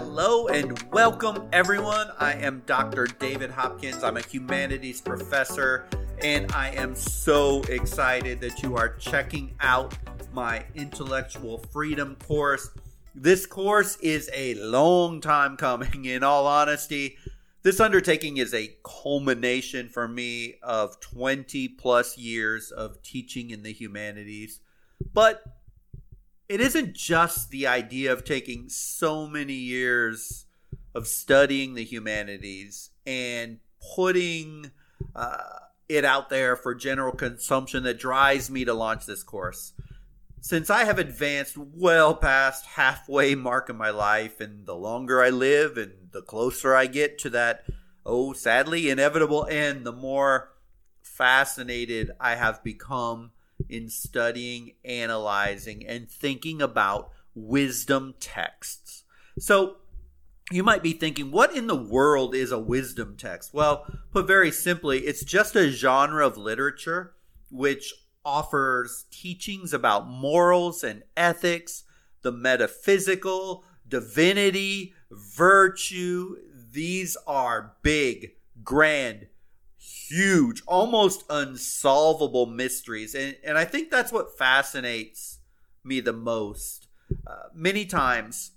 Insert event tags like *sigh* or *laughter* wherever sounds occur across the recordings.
Hello and welcome, everyone. I am Dr. David Hopkins. I'm a humanities professor, and I am so excited that you are checking out my intellectual freedom course. This course is a long time coming, in all honesty. This undertaking is a culmination for me of 20 plus years of teaching in the humanities. But it isn't just the idea of taking so many years of studying the humanities and putting uh, it out there for general consumption that drives me to launch this course. Since I have advanced well past halfway mark in my life, and the longer I live and the closer I get to that, oh, sadly inevitable end, the more fascinated I have become in studying, analyzing, and thinking about wisdom texts. So, you might be thinking, what in the world is a wisdom text? Well, put very simply, it's just a genre of literature which offers teachings about morals and ethics, the metaphysical, divinity, virtue. These are big, grand, huge, almost unsolvable mysteries. And, and I think that's what fascinates me the most. Uh, many times,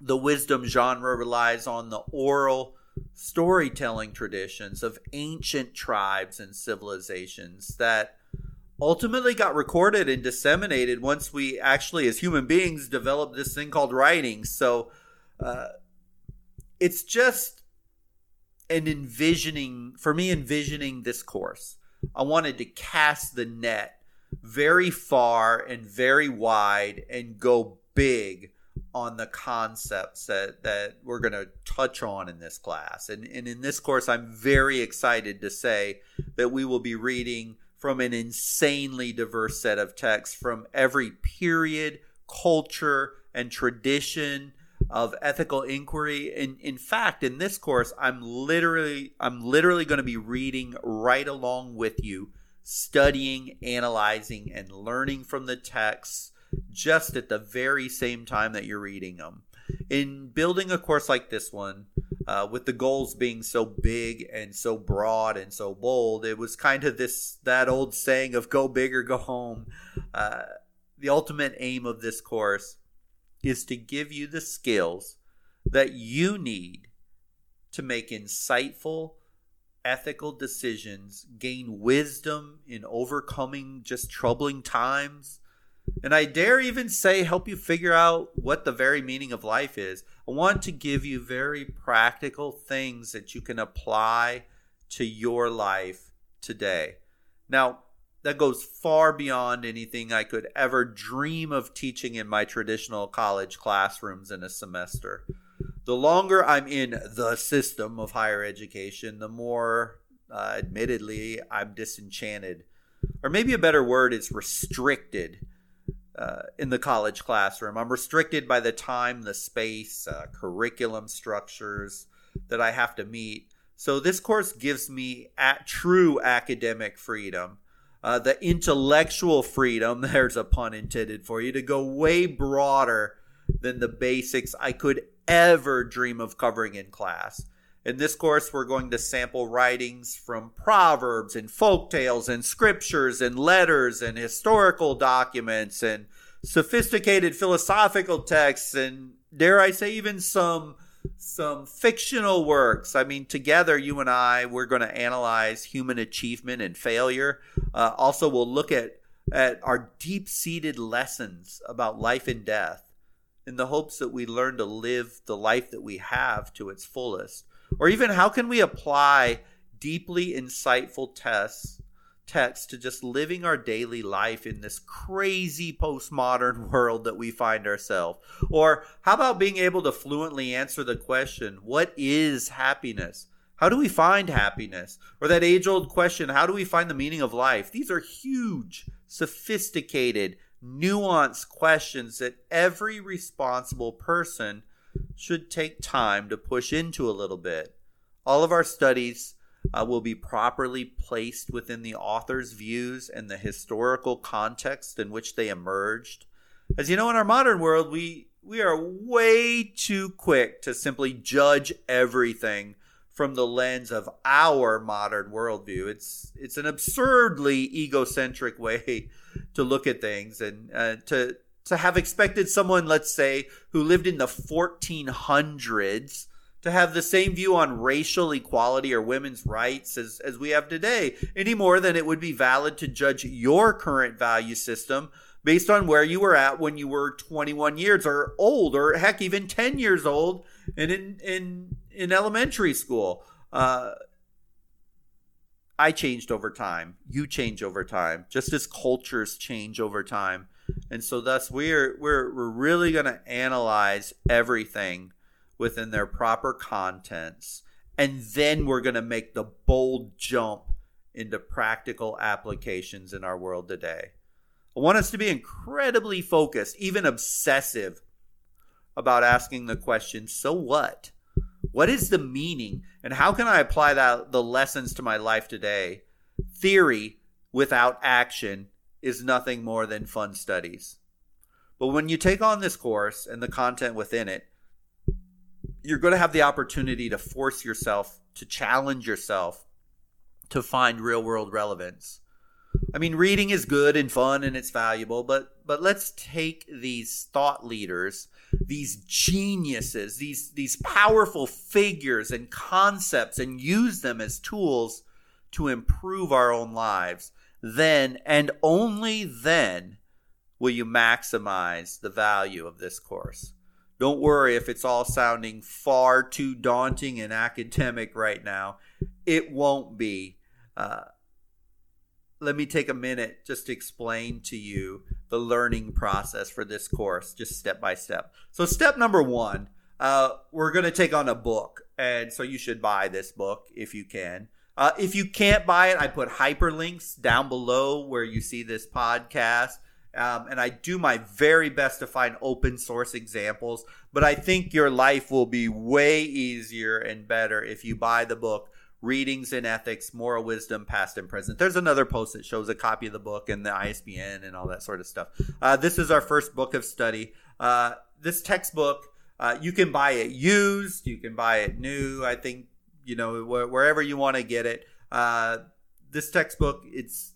the wisdom genre relies on the oral storytelling traditions of ancient tribes and civilizations that ultimately got recorded and disseminated once we actually, as human beings, developed this thing called writing. So uh, it's just and envisioning for me envisioning this course i wanted to cast the net very far and very wide and go big on the concepts that, that we're going to touch on in this class. And, and in this course, I'm very excited to say that we will be reading from an insanely diverse set of texts from every period, culture, and tradition of ethical inquiry. And in fact, in this course, I'm literally I'm literally going to be reading right along with you, studying, analyzing, and learning from the texts just at the very same time that you're reading them. In building a course like this one, uh, with the goals being so big and so broad and so bold, it was kind of this that old saying of "go big or go home." Uh, the ultimate aim of this course is to give you the skills that you need to make insightful, ethical decisions, gain wisdom in overcoming just troubling times, and I dare even say help you figure out what the very meaning of life is. I want to give you very practical things that you can apply to your life today. Now, that goes far beyond anything I could ever dream of teaching in my traditional college classrooms in a semester. The longer I'm in the system of higher education, the more, uh, admittedly, I'm disenchanted. Or maybe a better word is restricted uh, in the college classroom. I'm restricted by the time, the space, uh, curriculum structures that I have to meet. So this course gives me at true academic freedom uh, the intellectual freedom, *laughs* there's a pun intended for you, to go way broader than the basics I could ever dream of covering in class. In this course, we're going to sample writings from proverbs and folk tales and scriptures and letters and historical documents and sophisticated philosophical texts and, dare I say, even some some fictional works. I mean, together, you and I, we're going to analyze human achievement and failure. Uh, also, we'll look at, at our deep seated lessons about life and death in the hopes that we learn to live the life that we have to its fullest. Or even how can we apply deeply insightful tests text to just living our daily life in this crazy postmodern *laughs* world that we find ourselves? Or how about being able to fluently answer the question, what is happiness? How do we find happiness? Or that age old question, how do we find the meaning of life? These are huge, sophisticated, nuanced questions that every responsible person should take time to push into a little bit. All of our studies uh, will be properly placed within the author's views and the historical context in which they emerged. As you know, in our modern world, we we are way too quick to simply judge everything from the lens of our modern worldview. It's it's an absurdly egocentric way *laughs* to look at things, and uh, to to have expected someone, let's say, who lived in the 1400s to have the same view on racial equality or women's rights as, as we have today, any more than it would be valid to judge your current value system based on where you were at when you were 21 years or old, or heck, even 10 years old and in, in, in elementary school. Uh, I changed over time. You change over time, just as cultures change over time. And so thus we're we're we're really going to analyze everything within their proper contents. And then we're going to make the bold jump into practical applications in our world today. I want us to be incredibly focused, even obsessive, about asking the question so what? What is the meaning? And how can I apply that the lessons to my life today? Theory without action is nothing more than fun studies. But when you take on this course and the content within it, you're going to have the opportunity to force yourself to challenge yourself to find real world relevance. I mean, reading is good and fun and it's valuable, but but let's take these thought leaders, these geniuses, these these powerful figures and concepts and use them as tools to improve our own lives. Then and only then will you maximize the value of this course. Don't worry if it's all sounding far too daunting and academic right now. It won't be. Uh, let me take a minute just to explain to you the learning process for this course, just step by step. So, step number one, uh, we're going to take on a book. And so, you should buy this book if you can. Uh, if you can't buy it, I put hyperlinks down below where you see this podcast. Um, and I do my very best to find open source examples, but I think your life will be way easier and better if you buy the book Readings in Ethics, Moral Wisdom, Past and Present. There's another post that shows a copy of the book and the ISBN and all that sort of stuff. Uh, this is our first book of study. Uh, this textbook, uh, you can buy it used, you can buy it new. I think, you know, wh- wherever you want to get it. Uh, this textbook, it's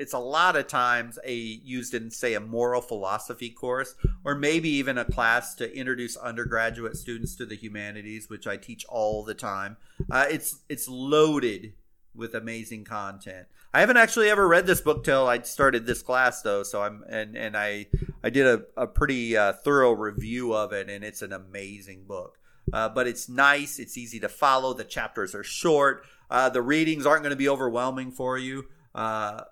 it's a lot of times a used in say a moral philosophy course or maybe even a class to introduce undergraduate students to the humanities which i teach all the time. Uh, it's it's loaded with amazing content. I haven't actually ever read this book till i started this class though so i'm and and i i did a, a pretty uh, thorough review of it and it's an amazing book. Uh, but it's nice it's easy to follow the chapters are short uh, the readings aren't going to be overwhelming for you uh,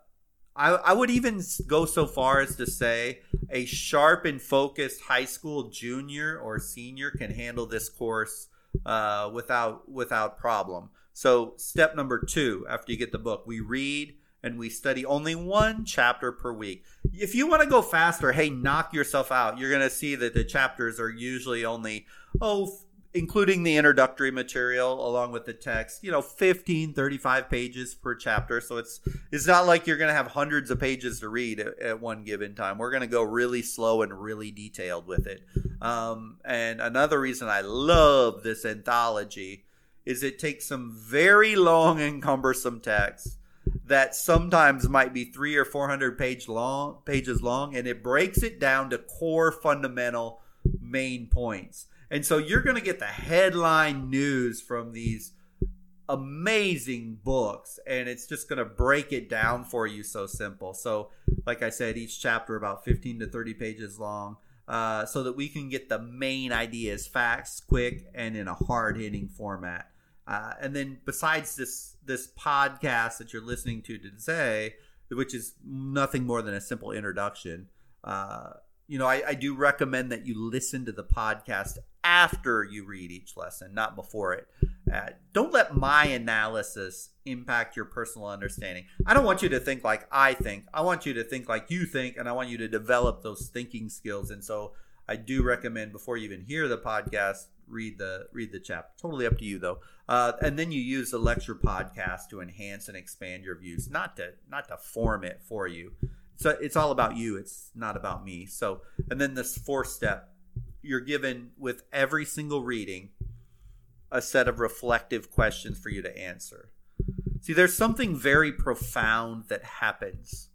I, I would even go so far as to say a sharp and focused high school junior or senior can handle this course uh, without without problem. So step number two, after you get the book, we read and we study only one chapter per week. If you want to go faster, hey, knock yourself out. You're going to see that the chapters are usually only oh including the introductory material along with the text you know 15 35 pages per chapter. So it's it's not like you're going to have hundreds of pages to read at, at one given time. We're going to go really slow and really detailed with it. Um, and another reason i love this anthology is it takes some very long and cumbersome text that sometimes might be three or four hundred page long pages long and it breaks it down to core fundamental main points and so you're going to get the headline news from these amazing books and it's just going to break it down for you so simple. So like I said each chapter about 15 to 30 pages long uh, so that we can get the main ideas facts quick and in a hard-hitting format. Uh, and then besides this this podcast that you're listening to today, which is nothing more than a simple introduction, uh, you know, I, I, do recommend that you listen to the podcast after you read each lesson, not before it. Uh, don't let my analysis impact your personal understanding. I don't want you to think like I think. I want you to think like you think, and I want you to develop those thinking skills. And so, I do recommend before you even hear the podcast, read the read the chapter. Totally up to you though. Uh, and then you use the lecture podcast to enhance and expand your views, not to not to form it for you so it's all about you it's not about me so and then this fourth step you're given with every single reading a set of reflective questions for you to answer. See, there's something very profound that happens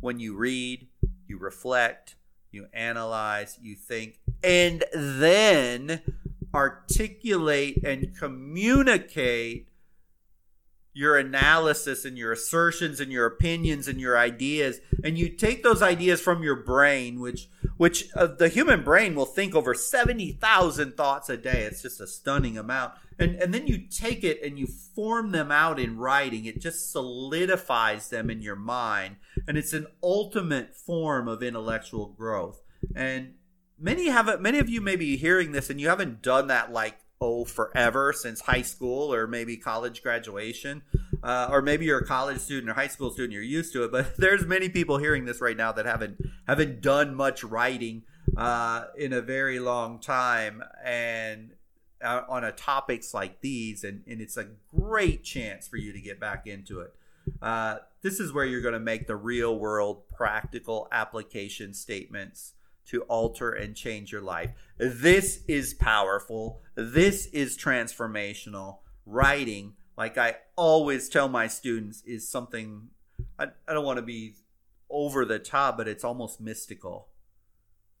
when you read, you reflect, you analyze, you think, and then articulate and communicate your analysis and your assertions and your opinions and your ideas and you take those ideas from your brain which which uh, the human brain will think over 70,000 thoughts a day. It's just a stunning amount. And and then you take it and you form them out in writing. It just solidifies them in your mind. And it's an ultimate form of intellectual growth. And many have many of you may be hearing this and you haven't done that like oh forever since high school or maybe college graduation uh, or maybe you're a college student or high school student you're used to it but *laughs* there's many people hearing this right now that haven't haven't done much writing uh, in a very long time and uh, on a topics like these and, and it's a great chance for you to get back into it. Uh, this is where you're going to make the real world practical application statements to alter and change your life. This is powerful. This is transformational. Writing, like I always tell my students, is something I, I don't want to be over the top, but it's almost mystical.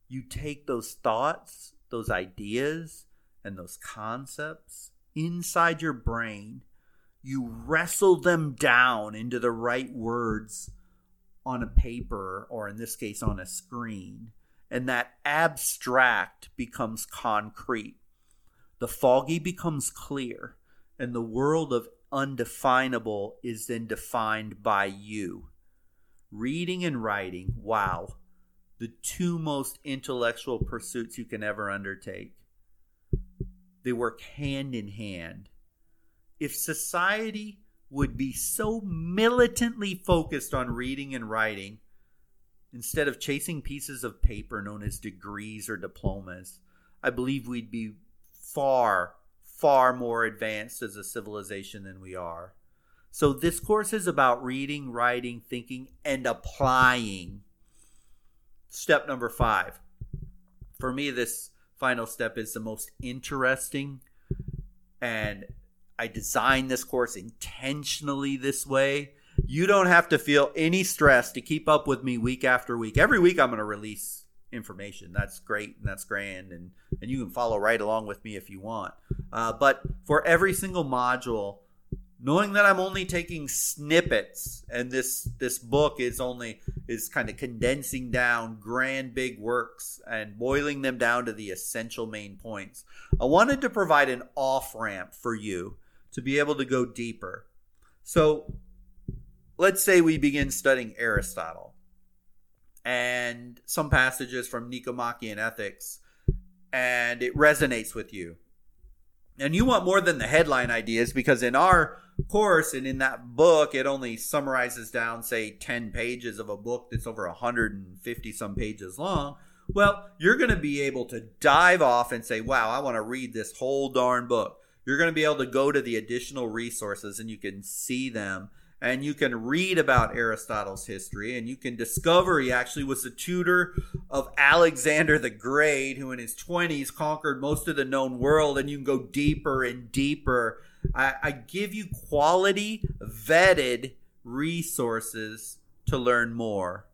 You take those thoughts, those ideas, and those concepts inside your brain, you wrestle them down into the right words on a paper, or in this case, on a screen and that abstract becomes concrete. The foggy becomes clear, and the world of undefinable is then defined by you. Reading and writing, wow, the two most intellectual pursuits you can ever undertake. They work hand in hand. If society would be so militantly focused on reading and writing, Instead of chasing pieces of paper known as degrees or diplomas, I believe we'd be far, far more advanced as a civilization than we are. So, this course is about reading, writing, thinking, and applying. Step number five. For me, this final step is the most interesting, and I designed this course intentionally this way you don't have to feel any stress to keep up with me week after week. Every week I'm going to release information. That's great and that's grand, and and you can follow right along with me if you want. Uh, but for every single module, knowing that I'm only taking snippets, and this this book is only is kind of condensing down grand big works and boiling them down to the essential main points. I wanted to provide an off ramp for you to be able to go deeper. So let's say we begin studying Aristotle and some passages from Nicomachean Ethics, and it resonates with you. And you want more than the headline ideas because in our course and in that book, it only summarizes down, say, 10 pages of a book that's over 150 some pages long. Well, you're going to be able to dive off and say, wow, I want to read this whole darn book. You're going to be able to go to the additional resources and you can see them and you can read about Aristotle's history, and you can discover he actually was the tutor of Alexander the Great, who in his 20s conquered most of the known world, and you can go deeper and deeper. I, I give you quality, vetted resources to learn more.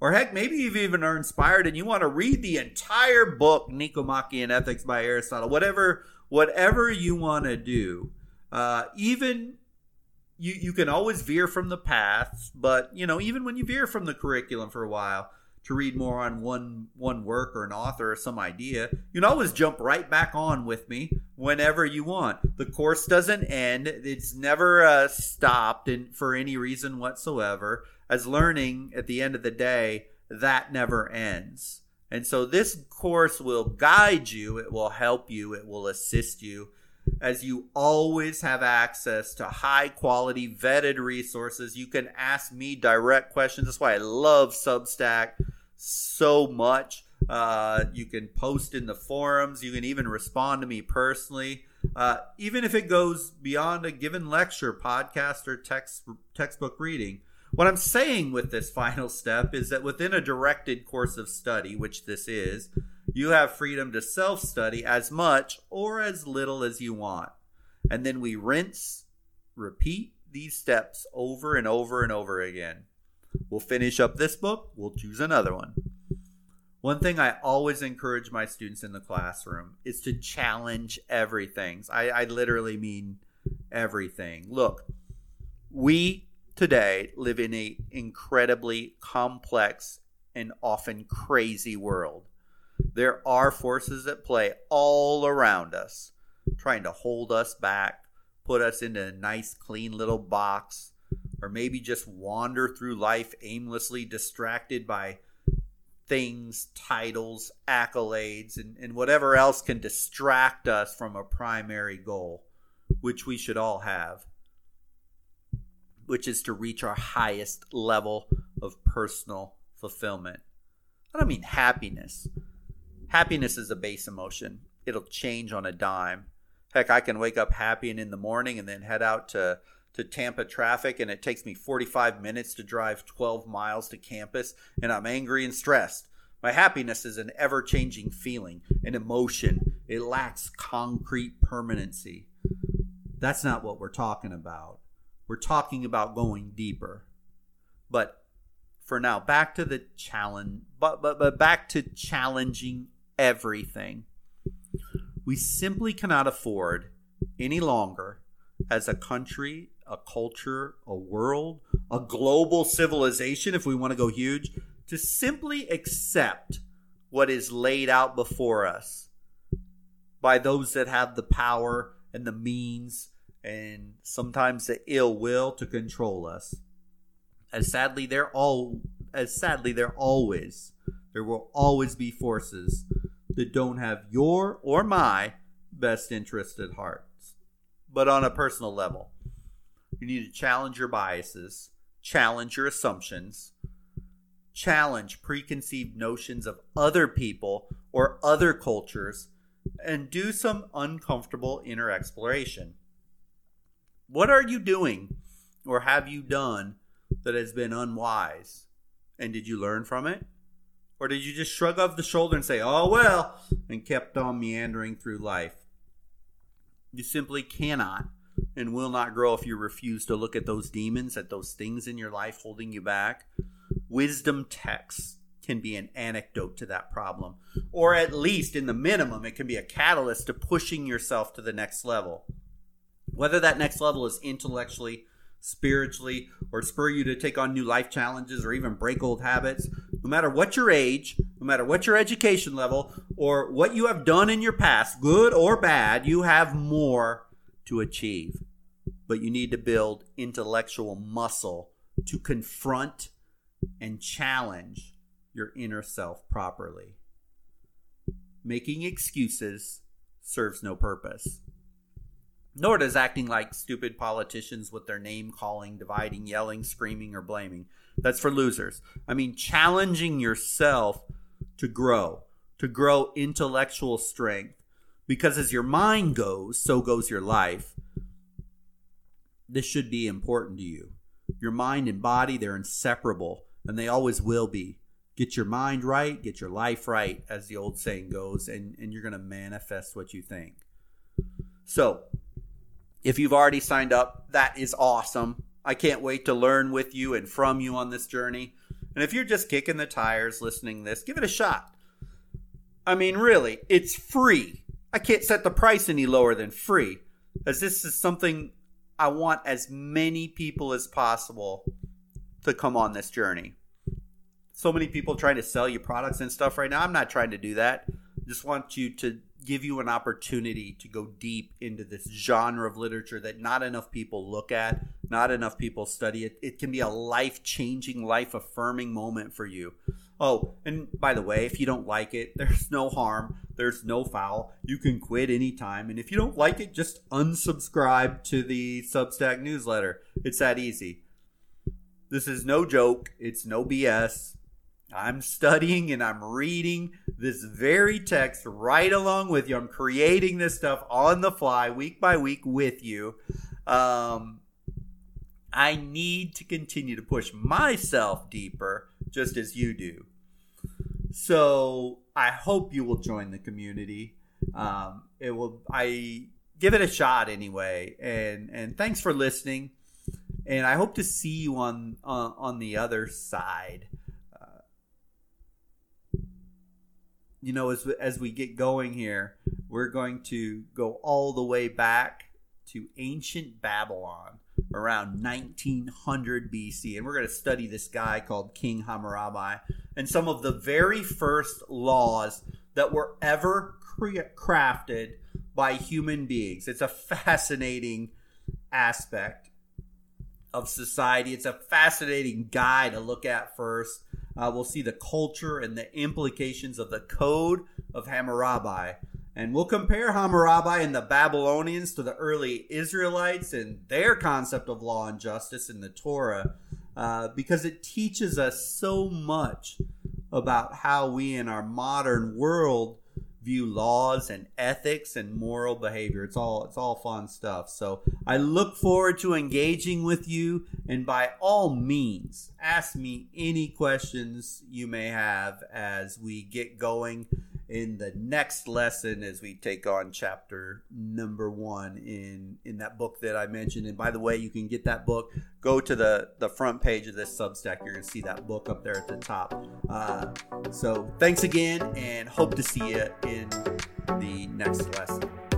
Or heck, maybe you've even are inspired and you want to read the entire book, Nicomachean Ethics by Aristotle. Whatever, whatever you want to do. Uh, even you you can always veer from the path, but you know even when you veer from the curriculum for a while to read more on one one work or an author or some idea, you can always jump right back on with me whenever you want. The course doesn't end; it's never uh, stopped, and for any reason whatsoever. As learning at the end of the day, that never ends. And so this course will guide you, it will help you, it will assist you as you always have access to high quality vetted resources. You can ask me direct questions. That's why I love Substack so much. Uh, you can post in the forums. You can even respond to me personally. Uh, even if it goes beyond a given lecture, podcast, or text textbook reading. What I'm saying with this *laughs* final step is that within a directed course of study, which this is, you have freedom to self study as much or as little as you want. And then we rinse, repeat these steps over and over and over again. We'll finish up this book, we'll choose another one. One thing I always encourage my students in the classroom is to challenge everything. I, I literally mean everything. Look, we today live in a incredibly complex and often crazy world. There are forces at play all around us, trying to hold us back, put us into a nice, clean little box, or maybe just wander through life aimlessly, distracted by things, titles, accolades, and, and whatever else can distract us from a primary goal, which we should all have, which is to reach our highest level of personal fulfillment. I don't mean happiness. Happiness is a base emotion. It'll change on a dime. Heck, I can wake up happy and in the morning and then head out to to Tampa traffic and it takes me 45 minutes to drive 12 miles to campus and I'm angry and stressed. My happiness is an ever changing feeling, an emotion. It lacks concrete permanency. That's not what we're talking about. We're talking about going deeper. But for now, back to the challenge, but, but, but back to challenging everything. We simply cannot afford any longer as a country a culture, a world, a global civilization, if we want to go huge, to simply accept what is laid out before us by those that have the power and the means and sometimes the ill will to control us. As sadly they're all as sadly they're always there will always be forces that don't have your or my best interest at heart. But on a personal level, you need to challenge your biases, challenge your assumptions, challenge preconceived notions of other people or other cultures, and do some uncomfortable inner exploration. What are you doing or have you done that has been unwise? And did you learn from it? Or did you just shrug off the shoulder and say, oh, well, and kept on meandering through life? You simply cannot and will not grow if you refuse to look at those demons, at those things in your life holding you back. Wisdom texts can be an anecdote to that problem, or at least in the minimum, it can be a catalyst to pushing yourself to the next level. Whether that next level is intellectually, spiritually, or spur you to take on new life challenges or even break old habits, no matter what your age, no matter what your education level, or what you have done in your past, good or bad, you have more to achieve. But you need to build intellectual muscle to confront and challenge your inner self properly. Making excuses serves no purpose. Nor does acting like stupid politicians with their name calling, dividing, yelling, screaming, or blaming. That's for losers. I mean, challenging yourself to grow, to grow intellectual strength, because as your mind goes, so goes your life. This should be important to you. Your mind and body, they're inseparable, and they always will be. Get your mind right, get your life right, as the old saying goes, and, and you're going to manifest what you think. So, if you've already signed up, that is awesome. I can't wait to learn with you and from you on this journey. And if you're just kicking the tires listening this, give it a shot. I mean, really, it's free. I can't set the price any lower than free, as this is something I want as many people as possible to come on this journey. So many people trying to sell you products and stuff right now. I'm not trying to do that. I just want you to give you an opportunity to go deep into this genre of literature that not enough people look at, not enough people study it. It can be a life changing, life affirming moment for you. Oh, and by the way, if you don't like it, *laughs* there's no harm. There's no foul. You can quit anytime. And if you don't like it, just unsubscribe to the Substack newsletter. It's that easy. This is no joke. It's no BS. I'm studying and I'm reading this very text right along with you. I'm creating this stuff on the fly, week by week with you. Um, I need to continue to push myself deeper, just as you do. So I hope you will join the community. Um, it will. I give it a shot anyway. And and thanks for listening. And I hope to see you on on, on the other side. Uh, you know, as as we get going here, we're going to go all the way back to ancient Babylon around 1900 BC. And we're going to study this guy called King Hammurabi and some of the very first laws that were ever cre- crafted by human beings. It's a fascinating aspect of society. It's a fascinating guy to look at first. Uh, we'll see the culture and the implications of the code of Hammurabi. And we'll compare Hammurabi and the Babylonians to the early Israelites and their concept of law and justice in the Torah uh, because it teaches us so much about how we in our modern world view laws and ethics and moral behavior. It's all it's all fun stuff. So I look forward to engaging with you and by all means ask me any questions you may have as we get going in the next lesson as we take on chapter number one in in that book that I mentioned. And by the way, you can get that book. Go to the the front page of this Substack. You're gonna see that book up there at the top. Uh, so thanks again, and hope to see you in the next lesson.